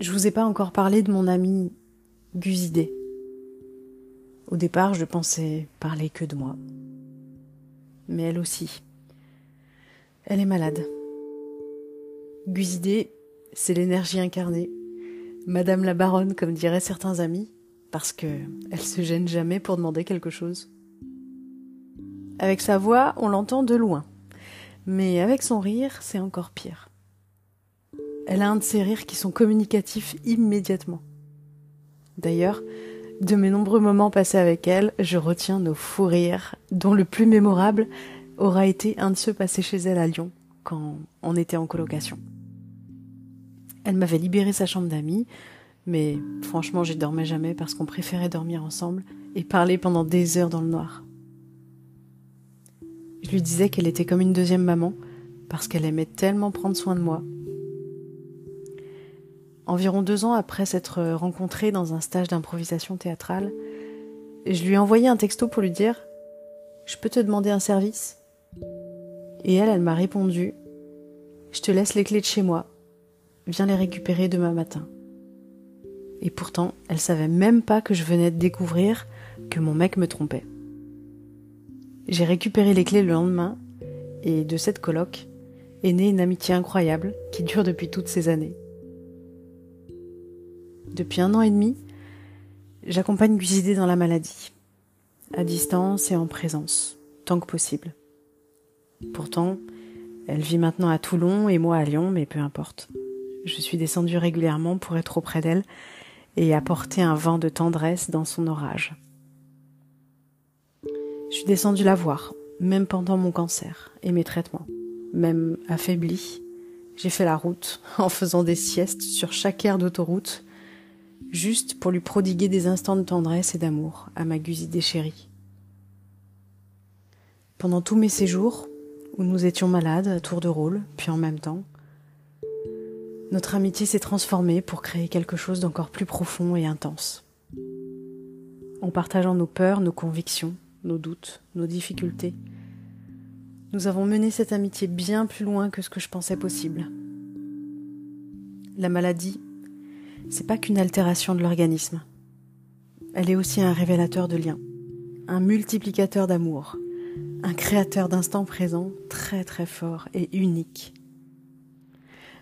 Je vous ai pas encore parlé de mon amie Guzidé. Au départ, je pensais parler que de moi. Mais elle aussi. Elle est malade. Guzidé, c'est l'énergie incarnée. Madame la baronne, comme diraient certains amis, parce que elle se gêne jamais pour demander quelque chose. Avec sa voix, on l'entend de loin. Mais avec son rire, c'est encore pire. Elle a un de ces rires qui sont communicatifs immédiatement. D'ailleurs, de mes nombreux moments passés avec elle, je retiens nos fous rires, dont le plus mémorable aura été un de ceux passés chez elle à Lyon, quand on était en colocation. Elle m'avait libéré sa chambre d'amis, mais franchement j'y dormais jamais parce qu'on préférait dormir ensemble et parler pendant des heures dans le noir. Je lui disais qu'elle était comme une deuxième maman, parce qu'elle aimait tellement prendre soin de moi. Environ deux ans après s'être rencontrés dans un stage d'improvisation théâtrale, je lui ai envoyé un texto pour lui dire Je peux te demander un service? Et elle, elle m'a répondu Je te laisse les clés de chez moi. Viens les récupérer demain matin. Et pourtant, elle savait même pas que je venais de découvrir que mon mec me trompait. J'ai récupéré les clés le lendemain, et de cette colloque est née une amitié incroyable qui dure depuis toutes ces années. Depuis un an et demi, j'accompagne Guzidé dans la maladie, à distance et en présence, tant que possible. Pourtant, elle vit maintenant à Toulon et moi à Lyon, mais peu importe. Je suis descendue régulièrement pour être auprès d'elle et apporter un vent de tendresse dans son orage. Je suis descendue la voir, même pendant mon cancer et mes traitements, même affaiblie. J'ai fait la route en faisant des siestes sur chaque aire d'autoroute, juste pour lui prodiguer des instants de tendresse et d'amour à ma gusidée chérie. Pendant tous mes séjours, où nous étions malades à tour de rôle, puis en même temps, notre amitié s'est transformée pour créer quelque chose d'encore plus profond et intense. En partageant nos peurs, nos convictions, nos doutes, nos difficultés. Nous avons mené cette amitié bien plus loin que ce que je pensais possible. La maladie, c'est pas qu'une altération de l'organisme. Elle est aussi un révélateur de liens, un multiplicateur d'amour, un créateur d'instants présents très très fort et unique.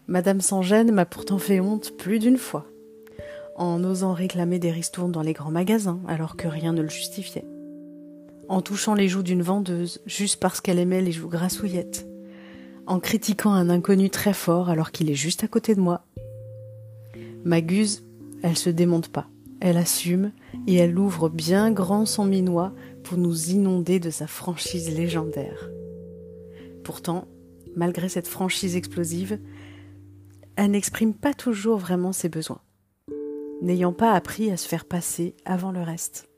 Madame Sans-Gêne m'a pourtant fait honte plus d'une fois, en osant réclamer des ristournes dans les grands magasins alors que rien ne le justifiait en touchant les joues d'une vendeuse juste parce qu'elle aimait les joues grassouillettes, en critiquant un inconnu très fort alors qu'il est juste à côté de moi. Ma guse, elle se démonte pas, elle assume et elle ouvre bien grand son minois pour nous inonder de sa franchise légendaire. Pourtant, malgré cette franchise explosive, elle n'exprime pas toujours vraiment ses besoins, n'ayant pas appris à se faire passer avant le reste.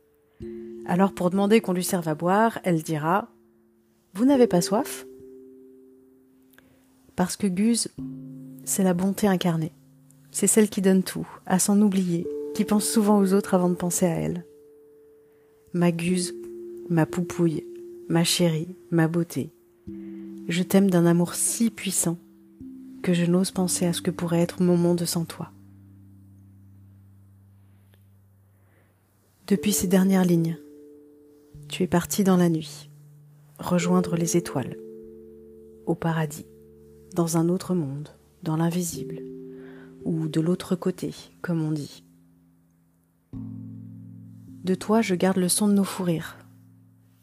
Alors pour demander qu'on lui serve à boire, elle dira Vous n'avez pas soif? Parce que Guse, c'est la bonté incarnée. C'est celle qui donne tout, à s'en oublier, qui pense souvent aux autres avant de penser à elle. Ma Guse, ma poupouille, ma chérie, ma beauté. Je t'aime d'un amour si puissant que je n'ose penser à ce que pourrait être mon monde sans toi. Depuis ces dernières lignes, tu es parti dans la nuit, rejoindre les étoiles, au paradis, dans un autre monde, dans l'invisible, ou de l'autre côté, comme on dit. De toi, je garde le son de nos fous rires,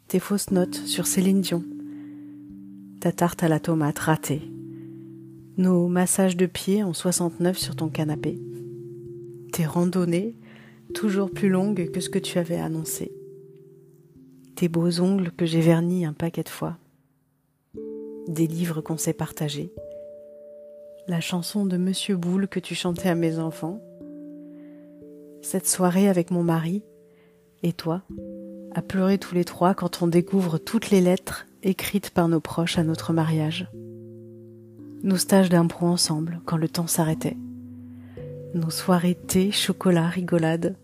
tes fausses notes sur Céline Dion, ta tarte à la tomate ratée, nos massages de pieds en 69 sur ton canapé, tes randonnées toujours plus longues que ce que tu avais annoncé, tes beaux ongles que j'ai vernis un paquet de fois, des livres qu'on s'est partagés, la chanson de Monsieur Boule que tu chantais à mes enfants, cette soirée avec mon mari et toi, à pleurer tous les trois quand on découvre toutes les lettres écrites par nos proches à notre mariage, nos stages d'impro ensemble quand le temps s'arrêtait, nos soirées thé, chocolat, rigolade,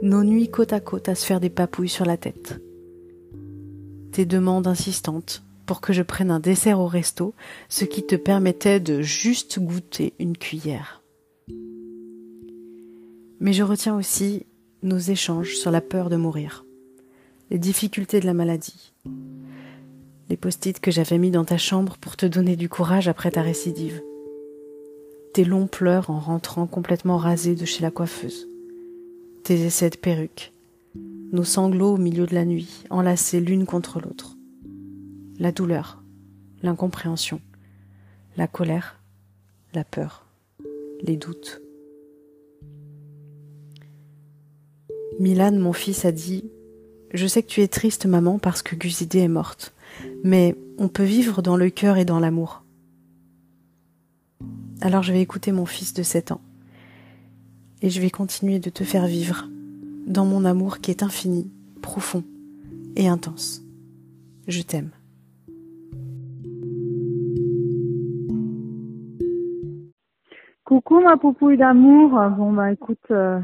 nos nuits côte à côte à se faire des papouilles sur la tête. Tes demandes insistantes pour que je prenne un dessert au resto, ce qui te permettait de juste goûter une cuillère. Mais je retiens aussi nos échanges sur la peur de mourir, les difficultés de la maladie, les post-it que j'avais mis dans ta chambre pour te donner du courage après ta récidive, tes longs pleurs en rentrant complètement rasé de chez la coiffeuse, tes essais de perruque, nos sanglots au milieu de la nuit, enlacés l'une contre l'autre, la douleur, l'incompréhension, la colère, la peur, les doutes. Milan, mon fils, a dit Je sais que tu es triste, maman, parce que Guzidé est morte, mais on peut vivre dans le cœur et dans l'amour. Alors je vais écouter mon fils de 7 ans, et je vais continuer de te faire vivre dans mon amour qui est infini, profond et intense. Je t'aime. Coucou ma poupouille d'amour. Bon bah écoute, euh,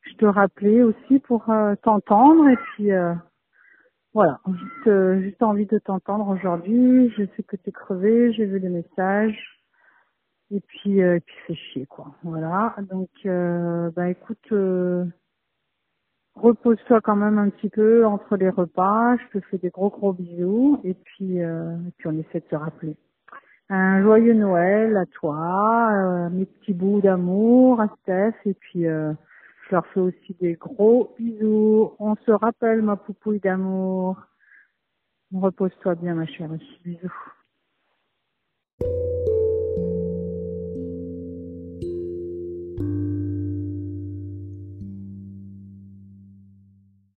je te rappelais aussi pour euh, t'entendre et puis euh, voilà, juste, juste envie de t'entendre aujourd'hui. Je sais que t'es crevé, j'ai vu les messages et puis et puis c'est chier quoi. Voilà, donc bah écoute, repose-toi quand même un petit peu entre les repas. Je te fais des gros gros bisous et puis et puis on essaie de se rappeler. Un joyeux Noël à toi, euh, mes petits bouts d'amour, à Steph, et puis euh, je leur fais aussi des gros bisous. On se rappelle ma poupouille d'amour. Repose-toi bien ma chérie. Bisous.